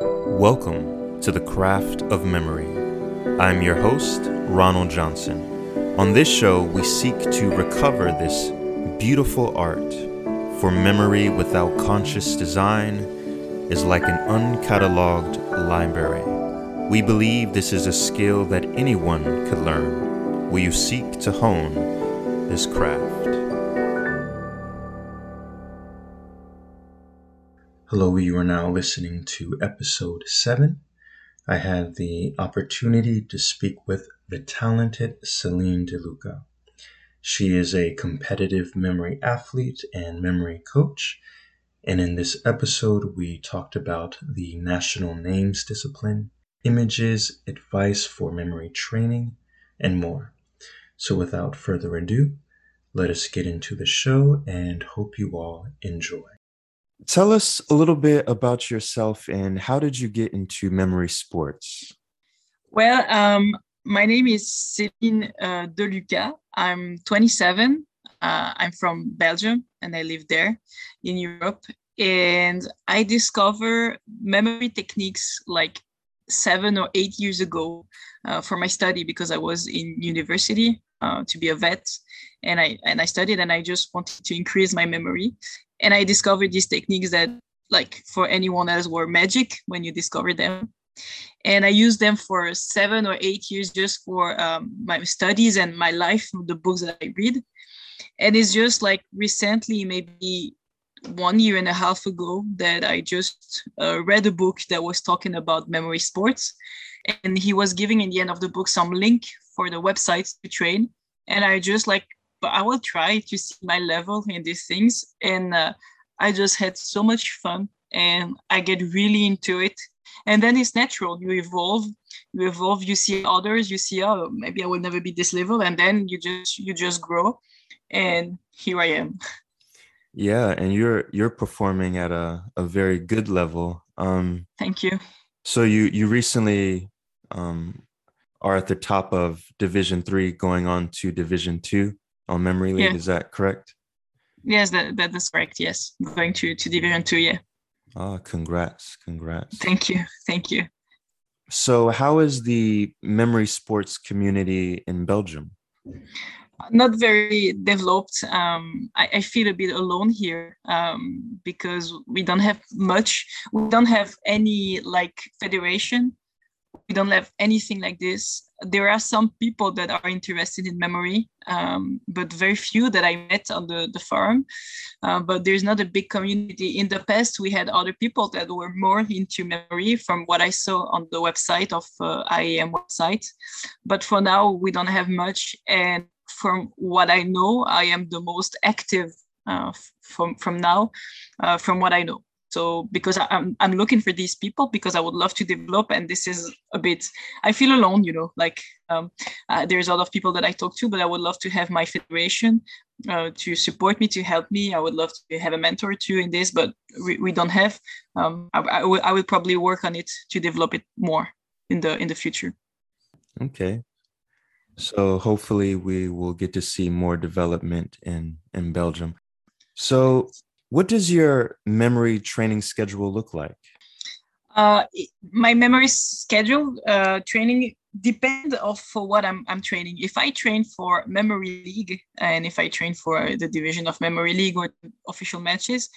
Welcome to the Craft of Memory. I'm your host, Ronald Johnson. On this show, we seek to recover this beautiful art, for memory without conscious design is like an uncatalogued library. We believe this is a skill that anyone could learn. Will you seek to hone this craft? Hello, you are now listening to episode 7. I had the opportunity to speak with the talented Celine De Luca. She is a competitive memory athlete and memory coach. And in this episode, we talked about the national names discipline, images, advice for memory training, and more. So without further ado, let us get into the show and hope you all enjoy. Tell us a little bit about yourself and how did you get into memory sports? Well, um, my name is Céline uh, De Luca. I'm 27. Uh, I'm from Belgium and I live there in Europe. And I discovered memory techniques like seven or eight years ago uh, for my study because I was in university uh, to be a vet, and I and I studied and I just wanted to increase my memory and i discovered these techniques that like for anyone else were magic when you discover them. And i used them for seven or eight years just for um, my studies and my life the books that i read. And it's just like recently maybe one year and a half ago that i just uh, read a book that was talking about memory sports. And he was giving in the end of the book some link for the websites to train. And i just like but I will try to see my level in these things. And uh, I just had so much fun and I get really into it. And then it's natural. You evolve, you evolve, you see others, you see, oh, maybe I will never be this level. And then you just you just grow. And here I am. Yeah, and you're you're performing at a, a very good level. Um thank you. So you you recently um are at the top of division three going on to division two on memory league. Yeah. Is that correct? Yes, that, that is correct. Yes, going to to Division Two. Yeah. Oh, congrats! Congrats. Thank you. Thank you. So, how is the memory sports community in Belgium? Not very developed. Um, I, I, feel a bit alone here um, because we don't have much. We don't have any like federation. We don't have anything like this there are some people that are interested in memory, um, but very few that I met on the, the forum. Uh, but there's not a big community. In the past, we had other people that were more into memory from what I saw on the website of uh, IAM website. But for now, we don't have much. And from what I know, I am the most active uh, from, from now, uh, from what I know so because I'm, I'm looking for these people because i would love to develop and this is a bit i feel alone you know like um, uh, there's a lot of people that i talk to but i would love to have my federation uh, to support me to help me. I would love to have a mentor too in this but we, we don't have um, I, I, will, I will probably work on it to develop it more in the in the future. Okay. So hopefully we will get to see more development in in belgium. So what does your memory training schedule look like? Uh, my memory schedule uh, training depend of for what I'm, I'm training. If I train for memory league and if I train for the division of memory league or official matches,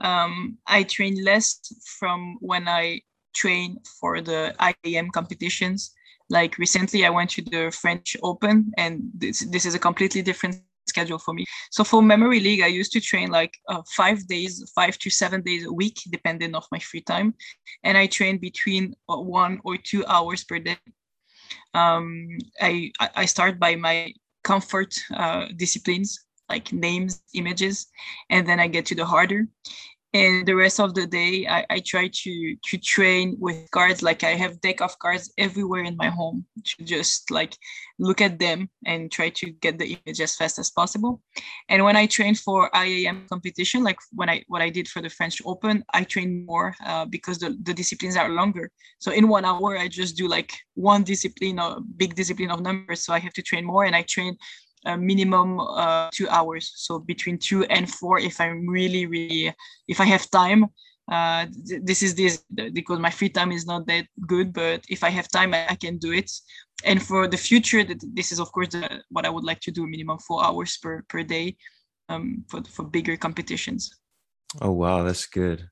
um, I train less from when I train for the IAM competitions. Like recently, I went to the French Open, and this this is a completely different schedule for me. So for memory league, I used to train like uh, five days, five to seven days a week, depending of my free time, and I train between uh, one or two hours per day. Um, I I start by my comfort uh, disciplines like names, images, and then I get to the harder and the rest of the day I, I try to to train with cards like i have deck of cards everywhere in my home to just like look at them and try to get the image as fast as possible. And when i train for iam competition like when i what i did for the french open i train more uh, because the, the disciplines are longer. So in one hour i just do like one discipline or big discipline of numbers. So i have to train more and i train a minimum uh, two hours. So between two and four if i'm really really if i have time uh, th- this is this because my free time is not that good but if i have time i, I can do it. And for the future that this is of course the, what i would like to do minimum four hours per, per day um, for, for bigger competitions. Oh wow that's good.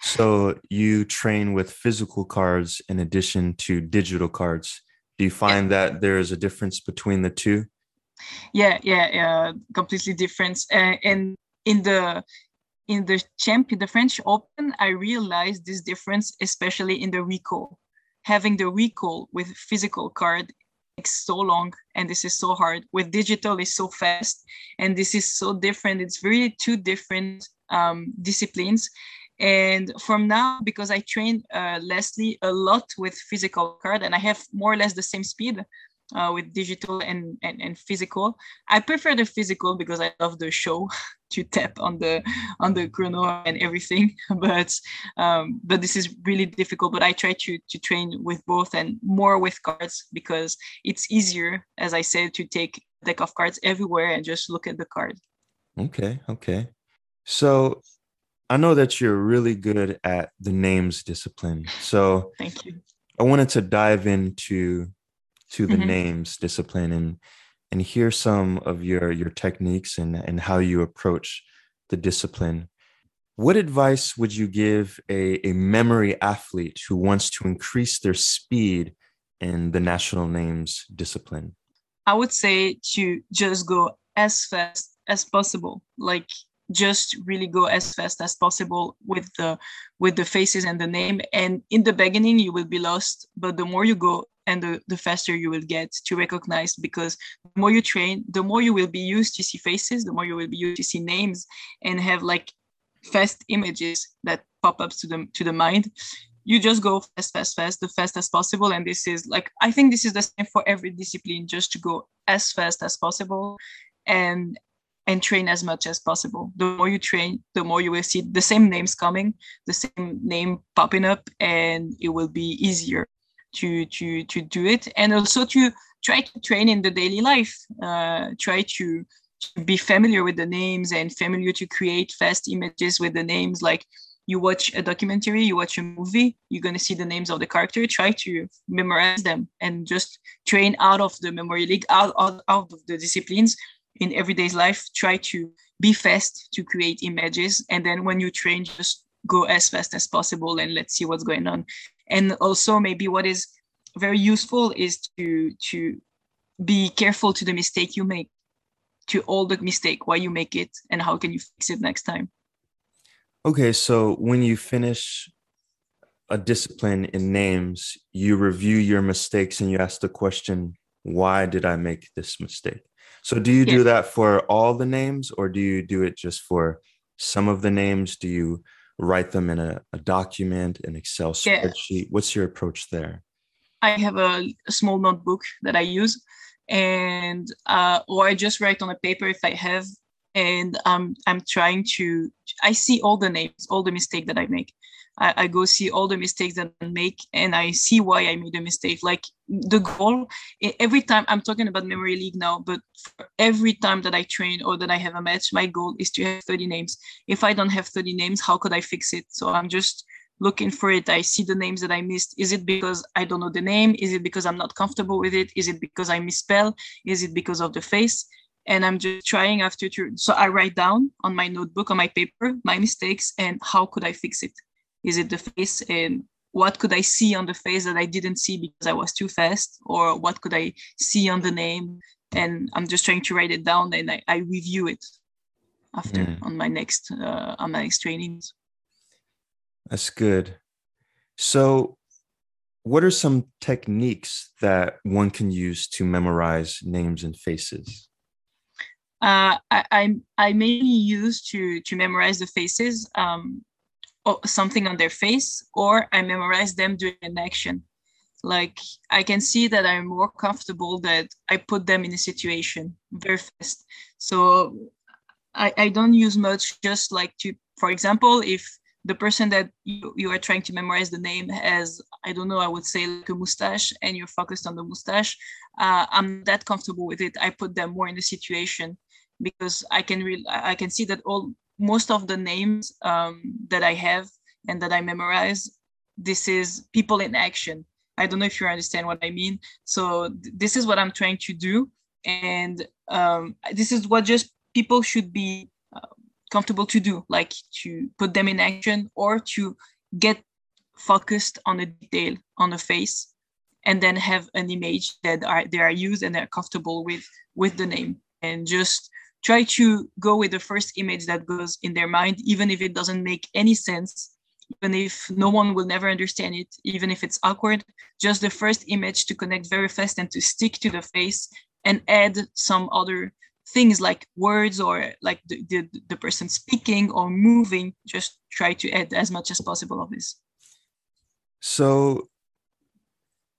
So you train with physical cards in addition to digital cards. Do you find yeah. that there is a difference between the two yeah yeah yeah completely different uh, and in the in the champion, the French Open, I realized this difference, especially in the recall. Having the recall with physical card takes so long and this is so hard. With digital is so fast and this is so different. It's really two different um, disciplines. And from now, because I train uh, Leslie a lot with physical card and I have more or less the same speed, uh, with digital and, and, and physical. I prefer the physical because I love the show to tap on the on the chrono and everything. But um, but this is really difficult. But I try to to train with both and more with cards because it's easier, as I said, to take deck of cards everywhere and just look at the card. Okay, okay. So I know that you're really good at the names discipline. So thank you. I wanted to dive into to the mm-hmm. names discipline and and hear some of your your techniques and and how you approach the discipline. What advice would you give a, a memory athlete who wants to increase their speed in the national names discipline? I would say to just go as fast as possible like just really go as fast as possible with the with the faces and the name. And in the beginning you will be lost but the more you go and the, the faster you will get to recognize because the more you train the more you will be used to see faces the more you will be used to see names and have like fast images that pop up to the to the mind. You just go fast fast fast the fast as possible. And this is like i think this is the same for every discipline just to go as fast as possible and and train as much as possible. The more you train the more you will see the same names coming the same name popping up and it will be easier to to to do it. And also to try to train in the daily life uh, try to, to be familiar with the names and familiar to create fast images with the names. Like you watch a documentary you watch a movie you're going to see the names of the character try to memorize them and just train out of the memory league out, out, out of the disciplines in everyday life. Try to be fast to create images. And then when you train just go as fast as possible and let's see what's going on and also maybe what is very useful is to to be careful to the mistake you make to all the mistake why you make it and how can you fix it next time. Okay so when you finish a discipline in names you review your mistakes and you ask the question why did i make this mistake? So do you do that for all the names or do you do it just for some of the names? Do you write them in a, a document, an Excel spreadsheet? Yeah. What's your approach there? I have a, a small notebook that I use, and uh, or I just write on a paper if I have, and um, I'm trying to. I see all the names, all the mistake that I make, I, I, go see all the mistakes that I make and I see why I made a mistake. Like the goal, every time I'm talking about memory league now, but every time that I train or that I have a match, my goal is to have 30 names. If I don't have 30 names, how could I fix it? So I'm just looking for it. I see the names that I missed. Is it because I don't know the name? Is it because I'm not comfortable with it? Is it because I misspell? Is it because of the face? and I'm just trying after to so I write down on my notebook on my paper my mistakes and how could I fix it. Is it the face? And what could I see on the face that I didn't see because I was too fast? Or what could I see on the name? And I'm just trying to write it down and I, I review it after mm. on my next uh, on my next trainings. That's good. So what are some techniques that one can use to memorize names and faces? Uh, I, I, I mainly use to to memorize the faces. Um, something on their face or I memorize them during an action. Like I can see that I'm more comfortable that I put them in a situation very fast. So I, I don't use much just like to, for example, if the person that you, you are trying to memorize the name has, I don't know, I would say like a mustache and you're focused on the mustache, uh, I'm that comfortable with it. I put them more in the situation because I can really, I can see that all most of the names um, that I have and that I memorize, this is people in action. I don't know if you understand what I mean. So th- this is what I'm trying to do, and um, this is what just people should be uh, comfortable to do, like to put them in action or to get focused on a detail on a face, and then have an image that are they are used and they're comfortable with with the name, and just try to go with the first image that goes in their mind, even if it doesn't make any sense even if no one will never understand it, even if it's awkward, just the first image to connect very fast and to stick to the face and add some other things like words or like the, the, the person speaking or moving, just try to add as much as possible of this. So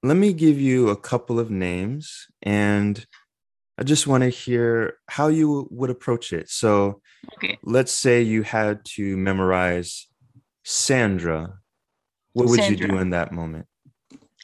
let me give you a couple of names and I just want to hear how you would approach it. So okay. let's say you had to memorize Sandra, what would Sandra. you do in that moment?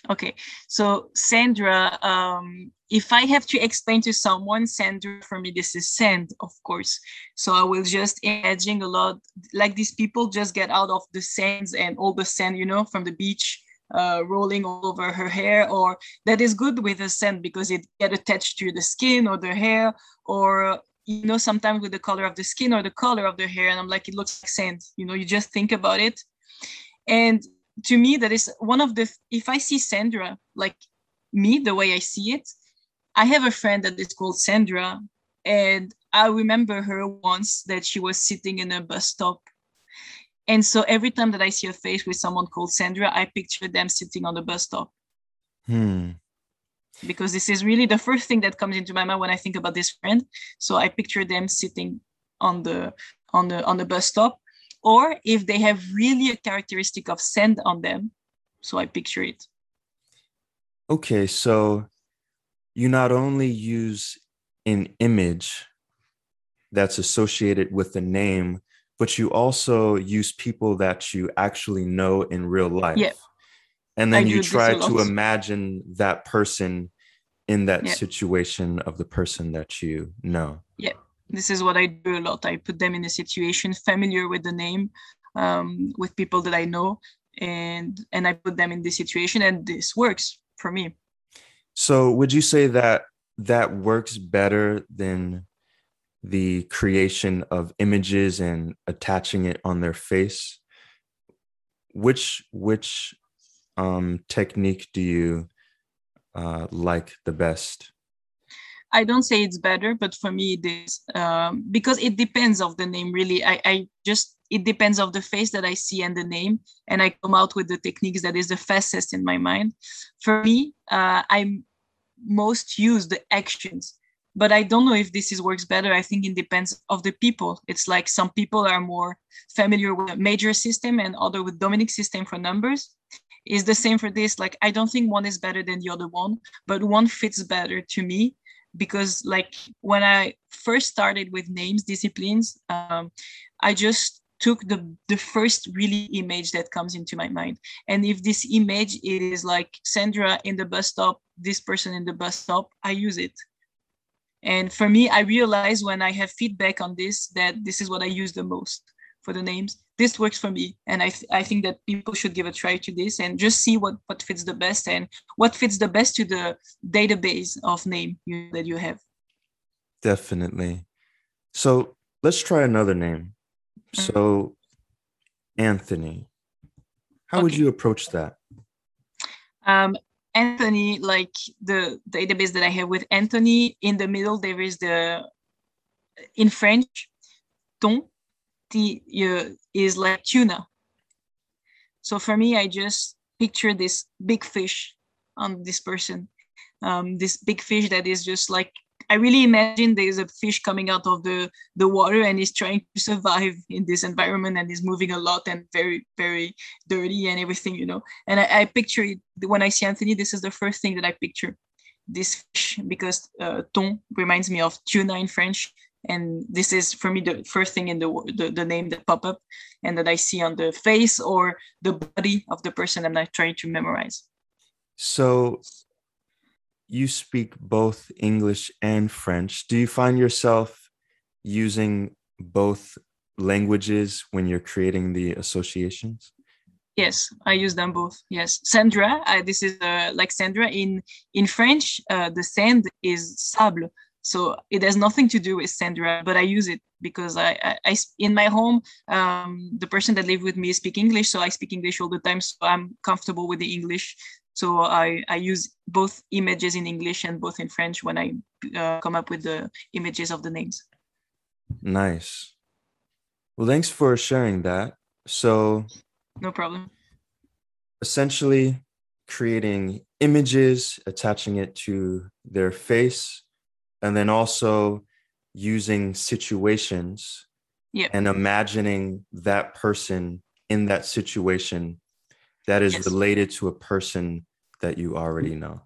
Okay, so Sandra, um, if I have to explain to someone, Sandra, for me, this is sand, of course. So I will just imagine a lot, like these people just get out of the sands and all the sand, you know, from the beach, uh, rolling over her hair, or that is good with the sand because it get attached to the skin or the hair, or you know, sometimes with the color of the skin or the color of the hair. And I'm like, it looks like sand. You know, you just think about it. And to me, that is one of the, if I see Sandra, like me, the way I see it, I have a friend that is called Sandra. And I remember her once that she was sitting in a bus stop. And so every time that I see a face with someone called Sandra, I picture them sitting on the bus stop. Hmm because this is really the first thing that comes into my mind when I think about this friend. So I picture them sitting on the on the on the bus stop, or if they have really a characteristic of sand on them, so I picture it. Okay, so you not only use an image that's associated with the name, but you also use people that you actually know in real life. Yeah and then I you try to imagine that person in that yeah. situation of the person that you know. Yeah. This is what i do a lot. I put them in a situation familiar with the name um, with people that i know and and i put them in this situation and this works for me. So would you say that that works better than the creation of images and attaching it on their face which which um, technique do you uh, like the best? I don't say it's better, but for me it is um, because it depends of the name. Really, I, I just it depends of the face that I see and the name, and I come out with the techniques that is the fastest in my mind. For me, uh, I most use the actions, but I don't know if this is works better. I think it depends of the people. It's like some people are more familiar with major system and other with Dominic system for numbers is the same for this like i don't think one is better than the other one but one fits better to me because like when i first started with names disciplines um, i just took the the first really image that comes into my mind and if this image is like sandra in the bus stop this person in the bus stop i use it and for me i realize when i have feedback on this that this is what i use the most for the names. This works for me and I, th- I think that people should give a try to this and just see what what fits the best and what fits the best to the database of name you, that you have. Definitely. So let's try another name. Mm-hmm. so anthony. How okay. would you approach that? Um, anthony like the database that i have with anthony in the middle there is the in french thon uh, is like tuna. So for me, I just picture this big fish on this person, um, this big fish that is just like I really imagine there's a fish coming out of the the water and is trying to survive in this environment and is moving a lot and very very dirty and everything, you know. And I, I picture it when I see Anthony. This is the first thing that I picture this fish because uh, thon reminds me of tuna in French and this is for me the first thing in the, the, the name that pop up and that i see on the face or the body of the person i'm not trying to memorize so you speak both english and french do you find yourself using both languages when you're creating the associations Yes, I use them both. Yes, Sandra. I, this is uh, like Sandra in in French. Uh, the sand is sable, so it has nothing to do with Sandra, but I use it because I, I, I in my home, um, the person that live with me speak English, so I speak English all the time. So I'm comfortable with the English. So I, I use both images in English and both in French when I uh, come up with the images of the names. Nice. Well, thanks for sharing that. So, no problem. Essentially, creating images, attaching it to their face, and then also using situations yeah. and imagining that person in that situation that is yes. related to a person that you already know.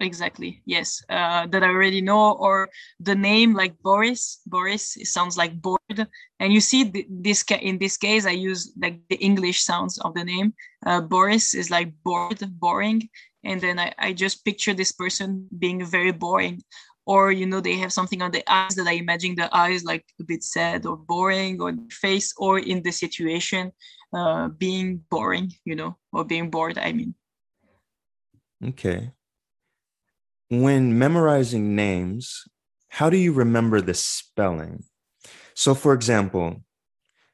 Exactly yes. Uh, that i already know or the name like boris. Boris it sounds like bored. And you see this in this case i use like the english sounds of the name. Uh, boris is like bored boring. And then I, I just picture this person being very boring. Or you know they have something on the eyes that i imagine the eyes like a bit sad or boring or face or in the situation uh, being boring you know or being bored i mean. Okay. When memorizing names how do you remember the spelling? So for example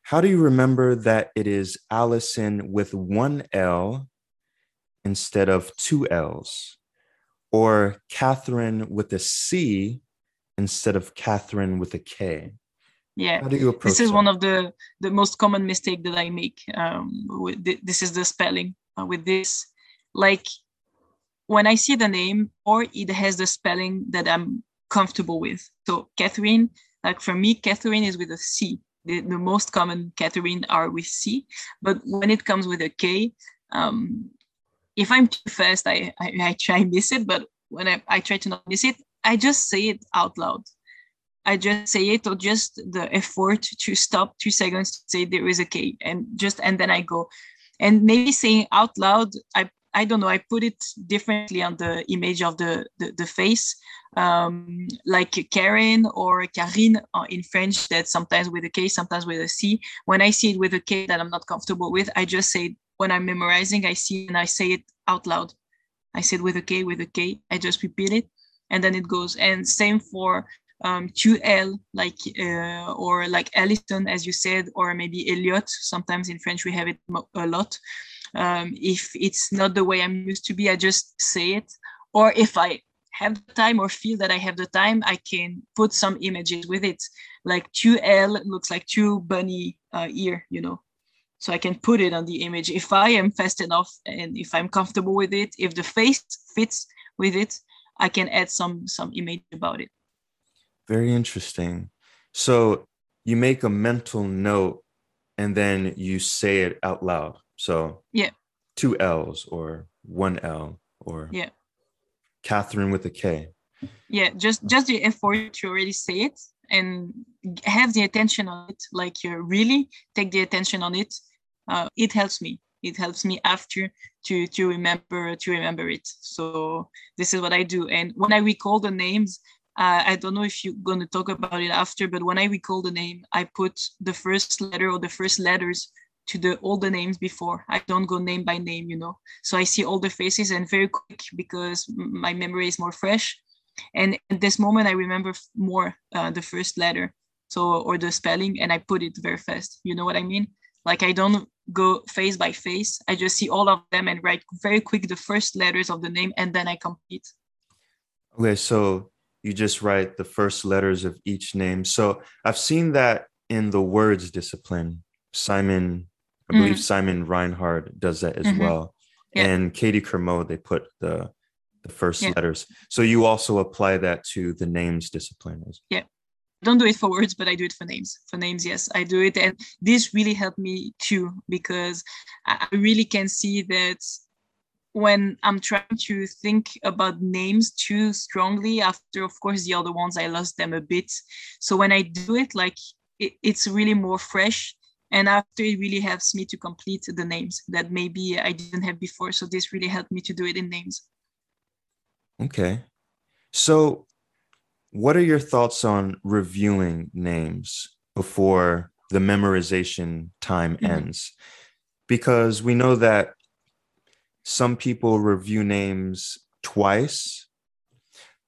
how do you remember that it is allison with one l instead of two l's? Or Catherine with a C instead of Catherine with a K? Yeah, How do you approach this is that? one of the the most common mistake that I make. Um, this is the spelling uh, with this. Like when I see the name, or it has the spelling that I'm comfortable with. So Catherine, like for me, Catherine is with a C. The, the most common Catherine are with C, but when it comes with a K, um, if I'm too fast, I, I, I try and miss it. But when I, I try to not miss it, I just say it out loud. I just say it or just the effort to stop two seconds to say there is a K and just and then I go. And maybe saying out loud, I I don't know, I put it differently on the image of the the, the face. Um, like Karen or Karine uh, in French, that sometimes with a K, sometimes with a C. When I see it with a K that I'm not comfortable with, I just say when I'm memorizing, I see and I say it out loud. I say it with a K, with a K. I just repeat it, and then it goes. And same for um, 2L, like uh, or like Allison, as you said, or maybe Elliot. Sometimes in French we have it a lot. Um, if it's not the way I'm used to be, I just say it. Or if I have the time or feel that I have the time, I can put some images with it. Like 2L looks like two bunny uh, ear, you know, so I can put it on the image if I am fast enough and if I'm comfortable with it, if the face fits with it, I can add some some image about it. Very interesting. So you make a mental note and then you say it out loud. So yeah, two L's or one L or yeah, Catherine with a K. Yeah, just just the effort to already say it and have the attention on it. Like you really take the attention on it uh, it helps me it helps me after to to remember to remember it so this is what i do and when i recall the names uh, i don't know if you're going to talk about it after but when i recall the name i put the first letter or the first letters to the all the names before. I don't go name by name you know. So i see all the faces and very quick because my memory is more fresh. And at this moment i remember more uh, the first letter so or the spelling and i put it very fast. You know what i mean? Like I don't go face by face. I just see all of them and write very quick the first letters of the name and then I complete. Okay, so you just write the first letters of each name. So I've seen that in the words discipline. Simon, I believe mm-hmm. Simon Reinhard does that as mm-hmm. well. Yeah. And Katie Kermode, they put the the first yeah. letters. So you also apply that to the names discipline. As well. Yeah don't do it for words, but I do it for names. For names, yes, I do it. And this really helped me too, because I really can see that when I'm trying to think about names too strongly, after, of course, the other ones, I lost them a bit. So when I do it, like it, it's really more fresh. And after, it really helps me to complete the names that maybe I didn't have before. So this really helped me to do it in names. Okay. So what are your thoughts on reviewing names before the memorization time mm-hmm. ends? because we know that some people review names twice,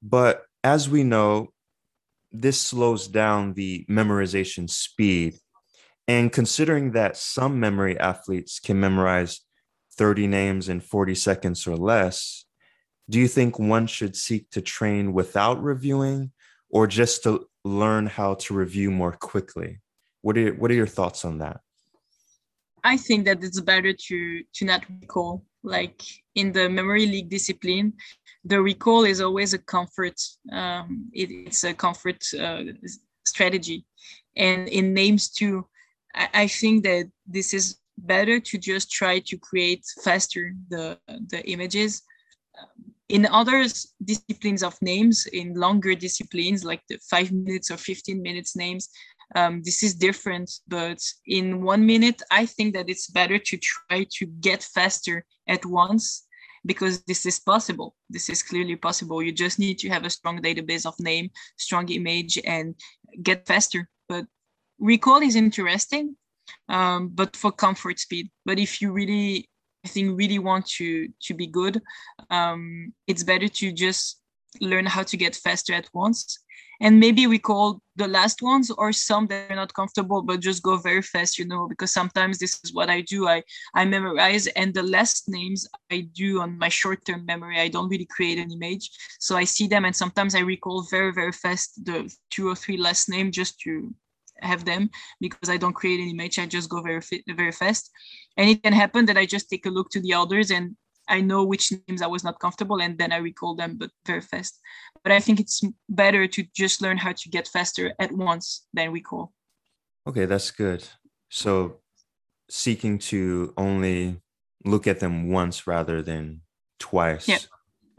but as we know, this slows down the memorization speed. And considering that some memory athletes can memorize 30 names in 40 seconds or less, do you think one should seek to train without reviewing or just to learn how to review more quickly? What are, what are your thoughts on that? I think that it's better to to not recall. Like in the memory league discipline, the recall is always a comfort. Um, it, it's a comfort uh, strategy, and in names too, I, I think that this is better to just try to create faster the the images. In other disciplines of names, in longer disciplines like the five minutes or 15 minutes names, um, this is different but in one minute i think that it's better to try to get faster at once because this is possible. This is clearly possible. You just need to have a strong database of name strong image and get faster. But recall is interesting um, but for comfort speed. But if you really i think really want to to be good um, it's better to just learn how to get faster at once. And maybe we call the last ones or some that are not comfortable but just go very fast you know because sometimes this is what i do. I i memorize and the last names i do on my short-term memory i don't really create an image. So i see them and sometimes i recall very very fast the two or three last name just to have them because I don't create an image. I just go very very fast, and it can happen that I just take a look to the others and I know which names I was not comfortable and then I recall them, but very fast. But I think it's better to just learn how to get faster at once than recall. Okay, that's good. So seeking to only look at them once rather than twice yeah.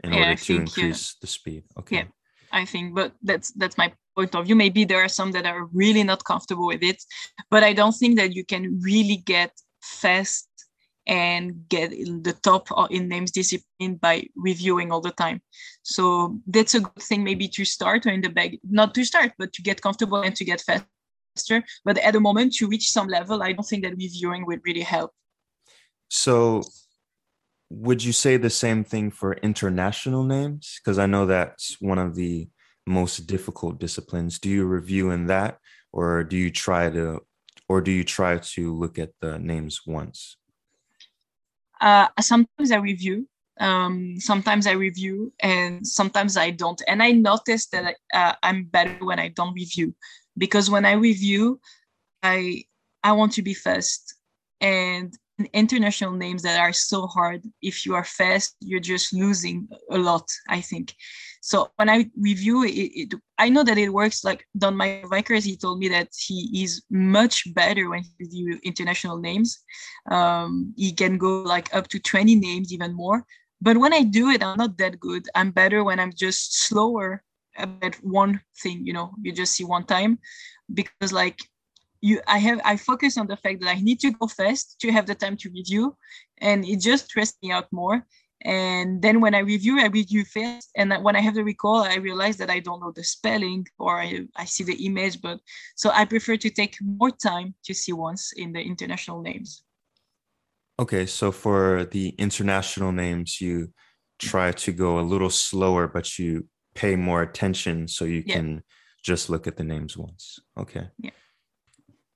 in yeah, order I to think, increase the speed. Okay. Yeah. I think, but that's that's my point of view. Maybe there are some that are really not comfortable with it, but I don't think that you can really get fast and get in the top in names discipline by reviewing all the time. So that's a good thing maybe to start or in the bag, not to start, but to get comfortable and to get faster. But at the moment to reach some level, I don't think that reviewing would really help. So would you say the same thing for international names? Because I know that's one of the most difficult disciplines. Do you review in that or do you try to or do you try to look at the names once? Uh, sometimes I review, um, sometimes I review, and sometimes I don't. And I noticed that uh, I'm better when I don't review, because when I review, I I want to be fast, and international names that are so hard. If you are fast, you're just losing a lot. I think. So when I review it, it, I know that it works. Like Don Mike Vickers, he told me that he is much better when he review international names. Um, he can go like up to 20 names, even more. But when I do it, I'm not that good. I'm better when I'm just slower at one thing. You know, you just see one time, because like you, I have I focus on the fact that I need to go fast to have the time to review, and it just stressed me out more and then when i review i review fast and when i have the recall i realize that i don't know the spelling or I, I see the image but so i prefer to take more time to see once in the international names okay so for the international names you try to go a little slower but you pay more attention so you Yeah. can just look at the names once okay Yeah.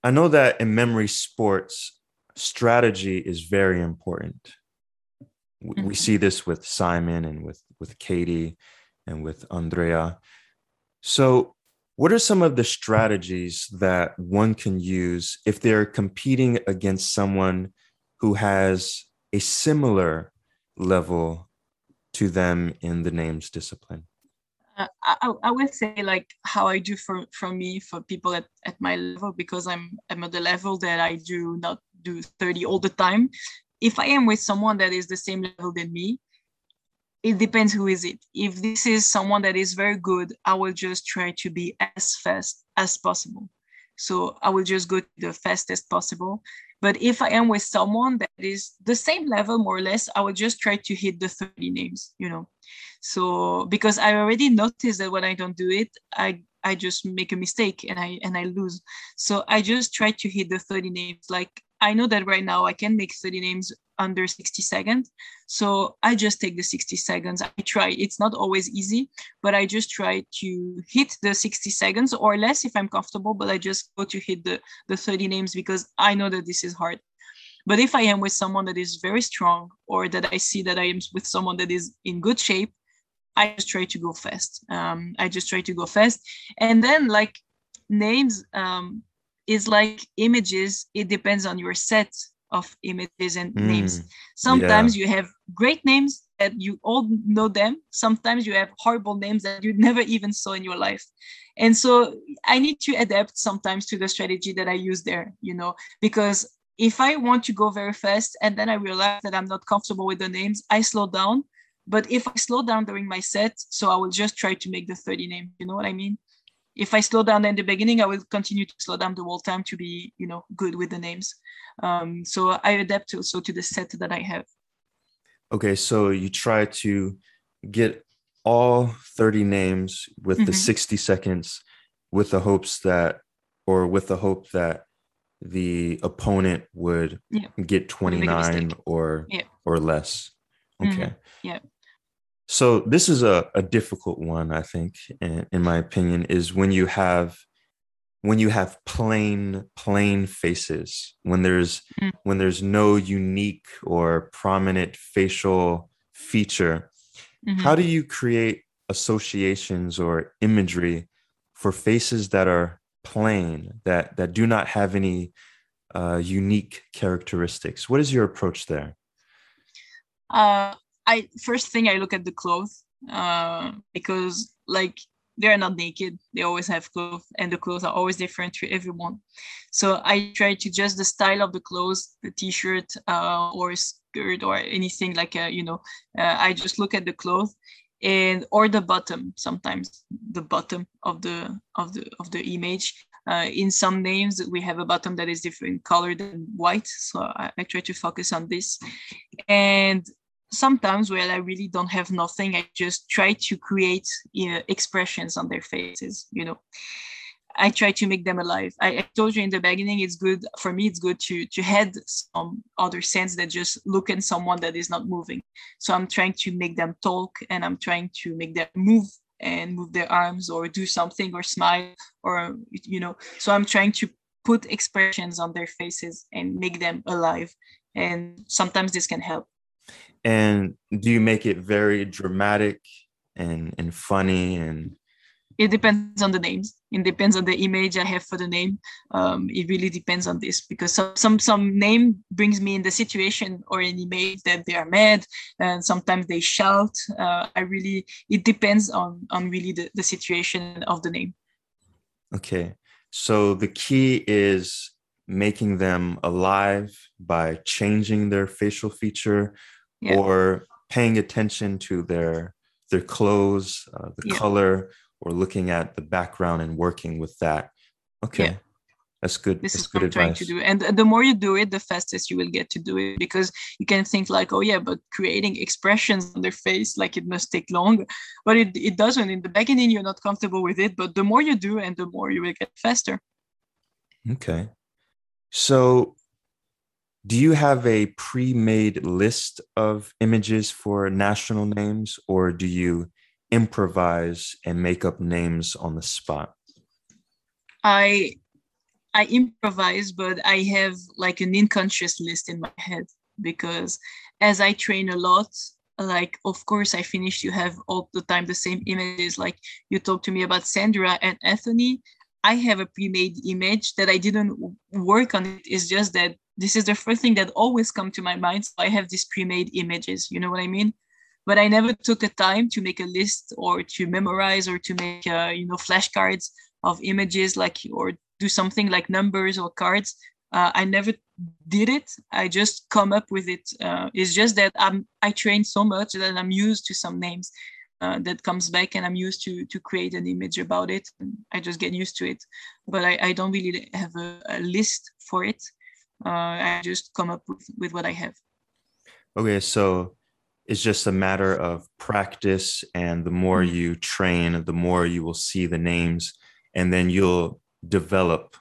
I know that in memory sports strategy is very important we, we Mhm. see this with Simon and with with Katie and with Andrea. So, what are some of the strategies that one can use if they're competing against someone who has a similar level to them in the names discipline? Uh, I, I would say like how I do for, for me for people at, at my level because I'm I'm at the level that I do not do 30 all the time. If I am with someone that is the same level than me, it depends who is it. If this is someone that is very good, I will just try to be as fast as possible. So I will just go the fastest possible. But if I am with someone that is the same level, more or less, I will just try to hit the 30 names, you know. So because I already noticed that when I don't do it, I I just make a mistake and I and I lose. So I just try to hit the 30 names. Like I know that right now I can make 30 names under 60 seconds. So I just take the 60 seconds. I try. It's not always easy, but I just try to hit the 60 seconds or less if I'm comfortable, but I just go to hit the, the 30 names because I know that this is hard. But if I am with someone that is very strong or that I see that I am with someone that is in good shape, I just try to go fast. Um, I just try to go fast. And then like names um, is like images. It depends on your set of images and mm, names. Sometimes yeah. you have great names that you all know them. Sometimes you have horrible names that you never even saw in your life. And so I need to adapt sometimes to the strategy that I use there, you know, because if I want to go very fast and then I realize that I'm not comfortable with the names, I slow down. But if I slow down during my set, so I will just try to make the 30 name, you know what I mean? If I slow down in the beginning, I will continue to slow down the whole time to be, you know, good with the names. Um, so I adapt also to the set that I have. Okay, so you try to get all 30 names with mm-hmm. the 60 seconds with the hopes that or with the hope that the opponent would yeah. get 29 or yeah. or less. Okay. Mm-hmm. Yeah. So this is a, a difficult one, I think, in, in my opinion, is when you have when you have plain plain faces when there's mm. when there's no unique or prominent facial feature mm-hmm. how do you create associations or imagery for faces that are plain that that do not have any uh, unique characteristics what is your approach there uh, I first thing I look at the clothes uh, because like they're not naked. They always have clothes and the clothes are always different to everyone. So i try to just the style of the clothes the t-shirt uh, or skirt or anything like you know uh, i just look at the clothes and or the bottom sometimes the bottom of the of the of the image. Uh, in some names we have a bottom that is different color than white so I, I try to focus on this. And sometimes when I really don't have nothing, I just try to create you know, expressions on their faces, you know. I try to make them alive. I, I, told you in the beginning, it's good for me. It's good to to have some other sense that just look at someone that is not moving. So I'm trying to make them talk, and I'm trying to make them move and move their arms or do something or smile or you know. So I'm trying to put expressions on their faces and make them alive. And sometimes this can help and do you make it very dramatic and and funny and? It depends on the names it depends on the image i have for the name. Um, it really depends on this because some, some some name brings me in the situation or an image that they are mad and sometimes they shout. Uh, i really it depends on on really the, the situation of the name. Okay. So the key is making them alive by changing their facial feature yeah. or paying attention to their their clothes, uh, the yeah. color, or looking at the background and working with that. Okay. Yeah. That's good. This That's is good what I'm trying to do. And the more you do it, the fastest you will get to do it because you can think like, oh yeah, but creating expressions on their face, like it must take long. But it, it doesn't. In the beginning, you're not comfortable with it. But the more you do and the more you will get faster. Okay. So do you have a pre-made list of images for national names or do you improvise and make up names on the spot? I i improvise but i have like an unconscious list in my head because as i train a lot like of course i finish you have all the time the same images. Like you talk to me about sandra and anthony i have a pre-made image that i didn't work on it it's just that this is the first thing that always come to my mind. So I have these pre-made images, you know what I mean? But I never took the time to make a list or to memorize or to make, uh, you know, flashcards of images like, or do something like numbers or cards. Uh, I never did it. I just come up with it. Uh, it's just that I'm, I train so much that I'm used to some names. Uh, that comes back and I'm used to to create an image about it. And I just get used to it, but I, I don't really have a, a list for it uh, I just come up with, with what I have. Okay, so it's just a matter of practice, and the more mm-hmm. you train, the more you will see the names, and then you'll develop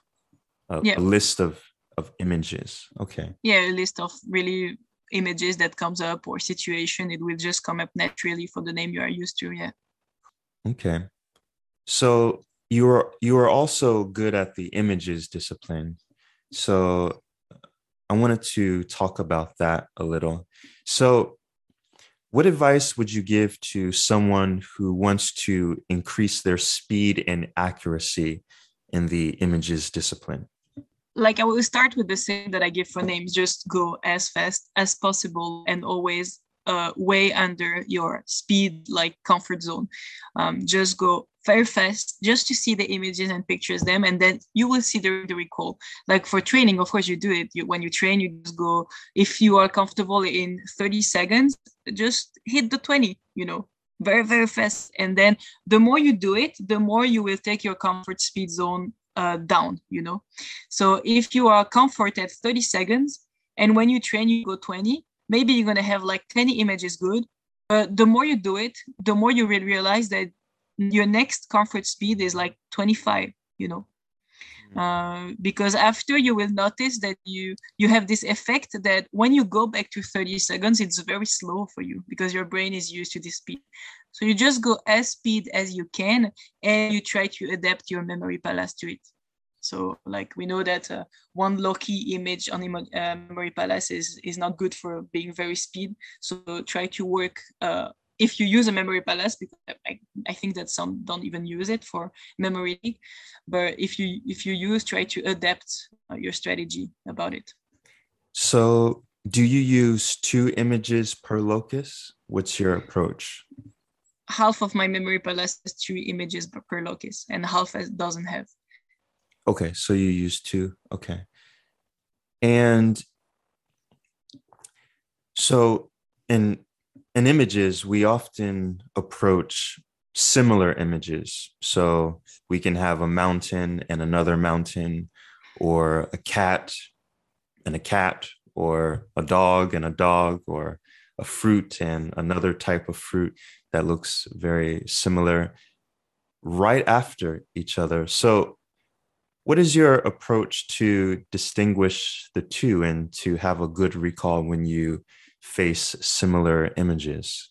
a, yeah. a list of of images. Okay. Yeah, a list of really images that comes up or situation. It will just come up naturally for the name you are used to. Yeah. Okay. So you are you are also good at the images discipline. So I wanted to talk about that a little. So what advice would you give to someone who wants to increase their speed and accuracy in the images discipline? Like I will start with the same that I give for names, just go as fast as possible and always uh, way under your speed like comfort zone. Um, just go very fast just to see the images and pictures them and then you will see the, the recall. Like for training of course you do it. You, when you train you just go if you are comfortable in 30 seconds just hit the 20 you know very very fast. And then the more you do it the more you will take your comfort speed zone uh, down you know? So if you are comfort at 30 seconds and when you train you go 20 maybe you're going to have like 20 images good but the more you do it the more you will realize that your next comfort speed is like 25 you know? Mm-hmm. uh, because after you will notice that you you have this effect that when you go back to 30 seconds it's very slow for you because your brain is used to this speed so you just go as speed as you can and you try to adapt your memory palace to it. So like we know that uh, one loci image on uh, memory palace is, is not good for being very speed. So try to work uh, if you use a memory palace because I, I think that some don't even use it for memory but if you if you use try to adapt uh, your strategy about it. So do you use two images per locus? What's your approach half of my memory palace has two images per locus and half doesn't have okay so you use two okay and so in in images, we often approach similar images. So we can have a mountain and another mountain, or a cat and a cat, or a dog and a dog, or a fruit and another type of fruit that looks very similar right after each other. So, what is your approach to distinguish the two and to have a good recall when you face similar images?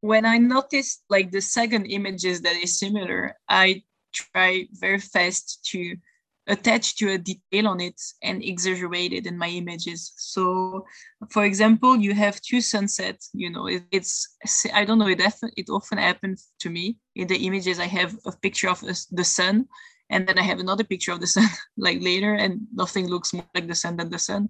When I notice like the second images that is similar, I try very fast to attach to a detail on it and exaggerate it in my images. So, for example, you have two sunsets. You know, it, it's I don't know. It often it often happens to me in the images. I have a picture of the sun, and then I have another picture of the sun like later, and nothing looks more like the sun than the sun.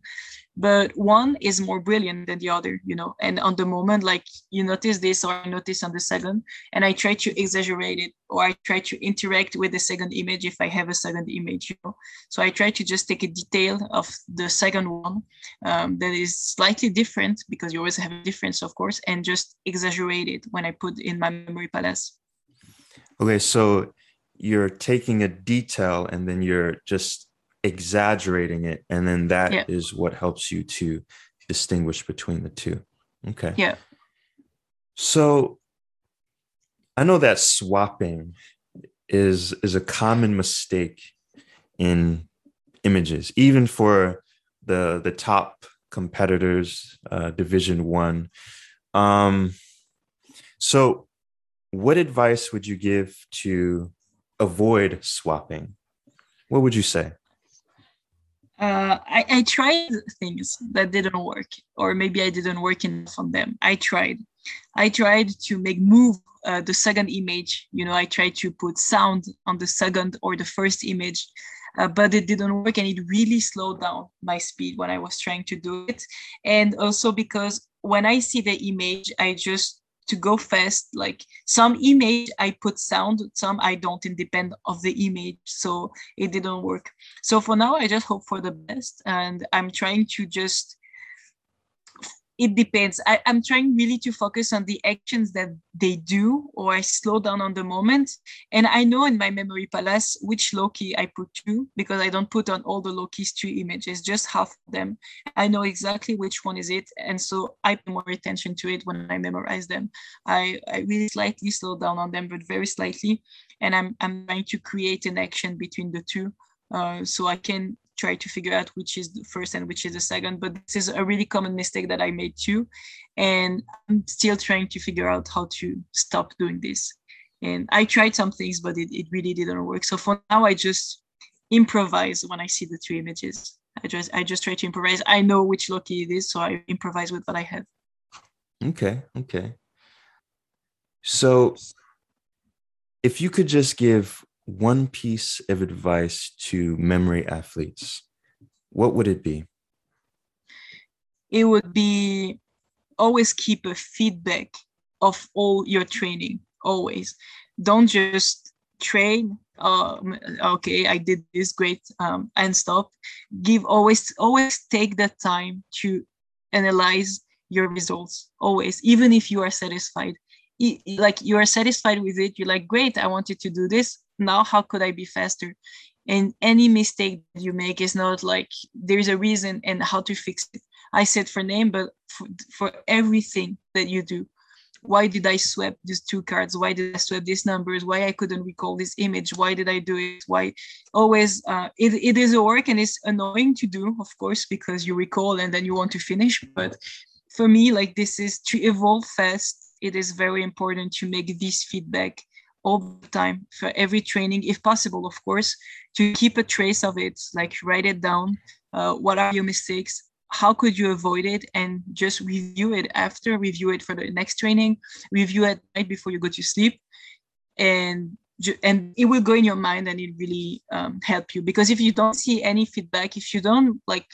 But one is more brilliant than the other, you know. And on the moment, like you notice this or I notice on the second, and I try to exaggerate it or I try to interact with the second image if I have a second image, you know. So I try to just take a detail of the second one um, that is slightly different because you always have a difference, of course, and just exaggerate it when I put in my memory palace. Okay, so you're taking a detail and then you're just exaggerating it and then that yeah. is what helps you to distinguish between the two. Okay. Yeah. So i know that swapping is is a common mistake in images even for the the top competitors uh, division one. Um so what advice would you give to avoid swapping, what would you say? Uh, I, I tried things that didn't work, or maybe I didn't work enough on them. I tried. I tried to make move uh, the second image. You know, I tried to put sound on the second or the first image, uh, but it didn't work, and it really slowed down my speed when I was trying to do it. And also because when I see the image, I just to go fast. Like some image i put sound some i don't it depend of the image. So it didn't work. So for now i just hope for the best and i'm trying to just it depends. I, am trying really to focus on the actions that they do, or I slow down on the moment. And I know in my memory palace which loci I put to because I don't put on all the Loki's two images, just half of them. I know exactly which one is it. And so I pay more attention to it when I memorize them. I, I really slightly slow down on them, but very slightly. And I'm, I'm trying to create an action between the two uh, so I can try to figure out which is the first and which is the second. But this is a really common mistake that I made too. And I'm still trying to figure out how to stop doing this. And I tried some things, but it, it really didn't work. So for now, I just improvise when I see the two images. I just I just try to improvise. I know which loci it is, so I improvise with what I have. Okay, okay. So if you could just give one piece of advice to memory athletes, what would it be? It would be always keep a feedback of all your training, always. Don't just train um, okay i did this great um, and stop give always always take that time to analyze your results always even if you are satisfied like you are satisfied with it you're like great i wanted to do this now how could i be faster? And any mistake you make is not like there's a reason and how to fix it. I said for name but for, for everything that you do. Why did i swap these two cards? Why did i swap these numbers? Why i couldn't recall this image? Why did i do it? Why? Always uh, it, it is a work and it's annoying to do of course because you recall and then you want to finish but for me like this is to evolve fast it is very important to make this feedback all the time for every training, if possible, of course, to keep a trace of it, like write it down. Uh, what are your mistakes? How could you avoid it? And just review it after, review it for the next training, review it night before you go to sleep. And and it will go in your mind and it really um, help you because if you don't see any feedback if you don't like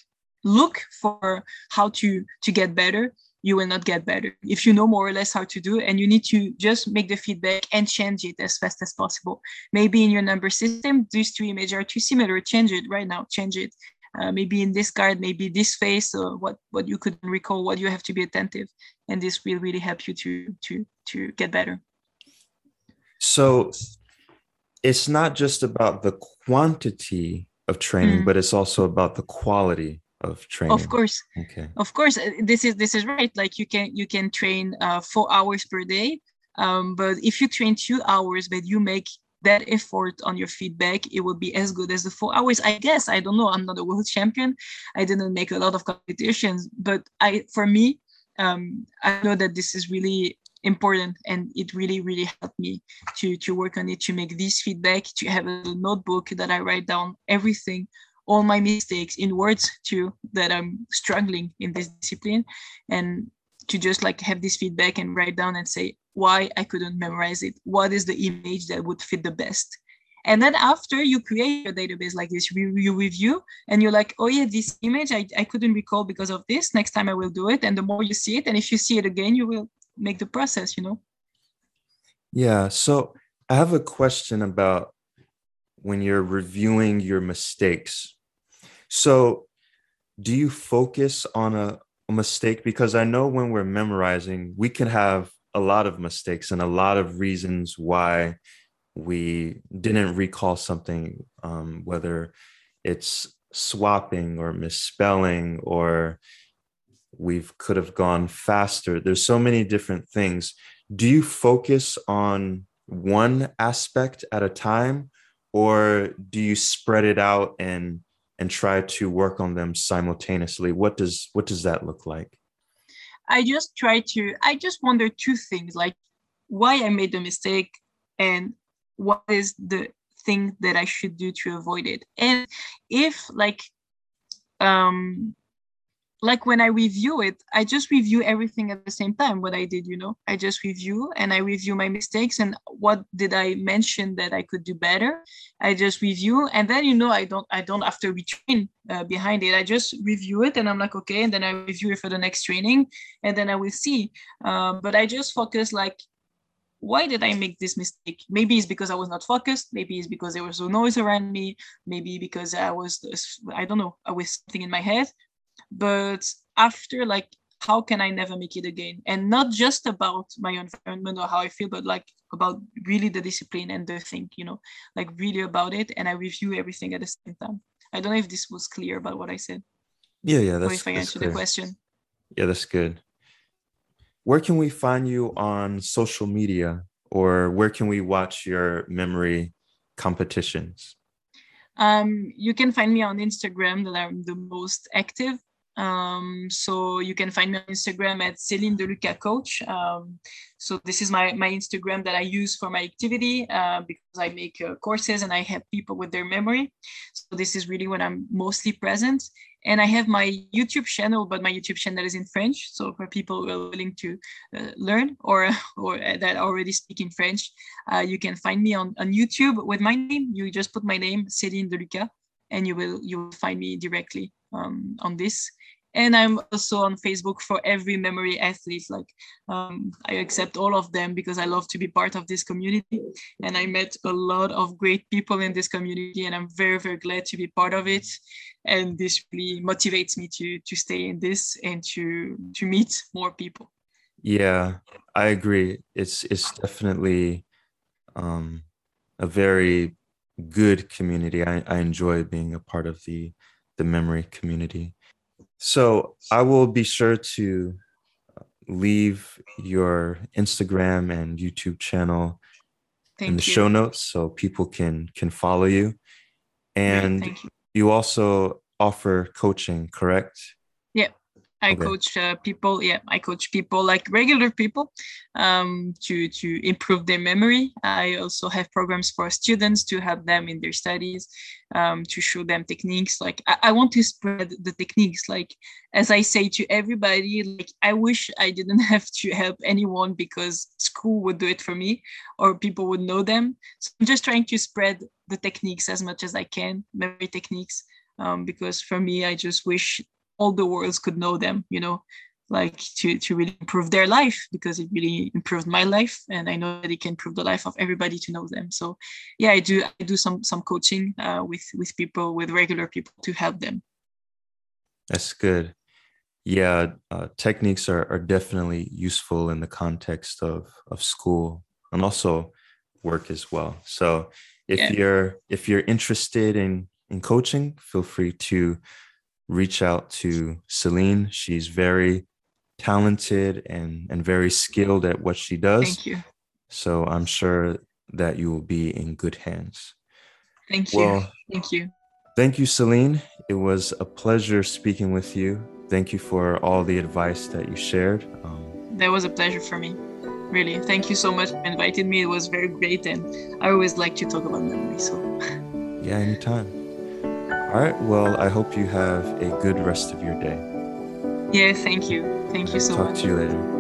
look for how to to get better you will not get better. If you know more or less how to do and you need to just make the feedback and change it as fast as possible. Maybe in your number system these two images are too similar. Change it right now. Change it. Uh, maybe in this card maybe this face or what what you could recall what you have to be attentive. And this will really help you to to to get better. So it's not just about the quantity of training mm. but it's also about the quality of training. of course. Okay. Of course uh, this is this is right like you can you can train uh, four hours per day um, but if you train two hours but you make that effort on your feedback it will be as good as the four hours. I guess i don't know i'm not a world champion. I didn't make a lot of competitions but i for me um, i know that this is really important and it really really helped me to to work on it to make this feedback to have a notebook that i write down everything all my mistakes in words too that i'm struggling in this discipline. And to just like have this feedback and write down and say why i couldn't memorize it. What is the image that would fit the best? And then after you create your database like this you, you review and you're like oh yeah this image I, I couldn't recall because of this. Next time i will do it. And the more you see it and if you see it again you will make the process you know? Yeah. So i have a question about when you're reviewing your mistakes. So, do you focus on a, a, mistake? Because I know when we're memorizing, we can have a lot of mistakes and a lot of reasons why we didn't recall something, um, whether it's swapping or misspelling or we could have gone faster. There's so many different things. Do you focus on one aspect at a time or do you spread it out and and try to work on them simultaneously. What does what does that look like? I just try to i just wonder two things like why i made the mistake and what is the thing that i should do to avoid it? And if like um like when I review it, I just review everything at the same time. What I did, you know, I just review and I review my mistakes and what did I mention that I could do better. I just review and then you know I don't I don't have to retrain uh, behind it. I just review it and I'm like okay, and then I review it for the next training and then I will see. Um, but I just focus like why did I make this mistake? Maybe it's because I was not focused. Maybe it's because there was no noise around me. Maybe because I was, I don't know, I was something in my head but after like how can i never make it again? And not just about my environment or how i feel but like about really the discipline and the thing you know like really about it and i review everything at the same time. I don't know if this was clear about what i said. Yeah yeah that's or if i answered the question. Yeah that's good. Where can we find you on social media or where can we watch your memory competitions? Um, you can find me on Instagram that I'm the most active. Um, so you can find me on Instagram at Celine De Luca Coach. Um, so this is my, my Instagram that I use for my activity uh, because I make uh, courses and I help people with their memory. So this is really when I'm mostly present. And I have my YouTube channel, but my YouTube channel is in French. So for people who are willing to uh, learn or or that already speak in French, uh, you can find me on, on YouTube with my name. You just put my name, Céline De Luca, and you will you will find me directly um, on this. And i'm also on facebook for every memory athlete. Like um, i accept all of them because i love to be part of this community. And i met a lot of great people in this community and i'm very very glad to be part of it. And this really motivates me to to stay in this and to to meet more people. Yeah i agree. It's it's definitely um a very good community. I, I enjoy being a part of the the memory community so I will be sure to leave your Instagram and YouTube channel Thank in the you. show notes so people can can follow you. And you. you also offer coaching, correct? I okay. coach uh, people. Yeah, I coach people like regular people um, to to improve their memory. I also have programs for students to help them in their studies, um, to show them techniques. Like I, I, want to spread the techniques. Like as I say to everybody, like I wish I didn't have to help anyone because school would do it for me or people would know them. So I'm just trying to spread the techniques as much as I can, memory techniques. Um, because for me, I just wish all the worlds could know them you know like to to really improve their life because it really improved my life and i know that it can improve the life of everybody to know them. So yeah i do i do some some coaching uh, with with people with regular people to help them. That's good. Yeah uh, techniques are, are definitely useful in the context of of school and also work as well. So if yeah. you're if you're interested in in coaching feel free to reach out to Celine. She's very talented and, and very skilled at what she does. Thank you. So I'm sure that you will be in good hands. Thank you. Well, thank you. Thank you, Celine. It was a pleasure speaking with you. Thank you for all the advice that you shared. Um, that was a pleasure for me. Really. Thank you so much for inviting me. It was very great. And I always like to talk about memory. So, yeah, anytime. All right. Well, I hope you have a good rest of your day. Yeah, thank you. Thank you so Talk much. Talk to you later.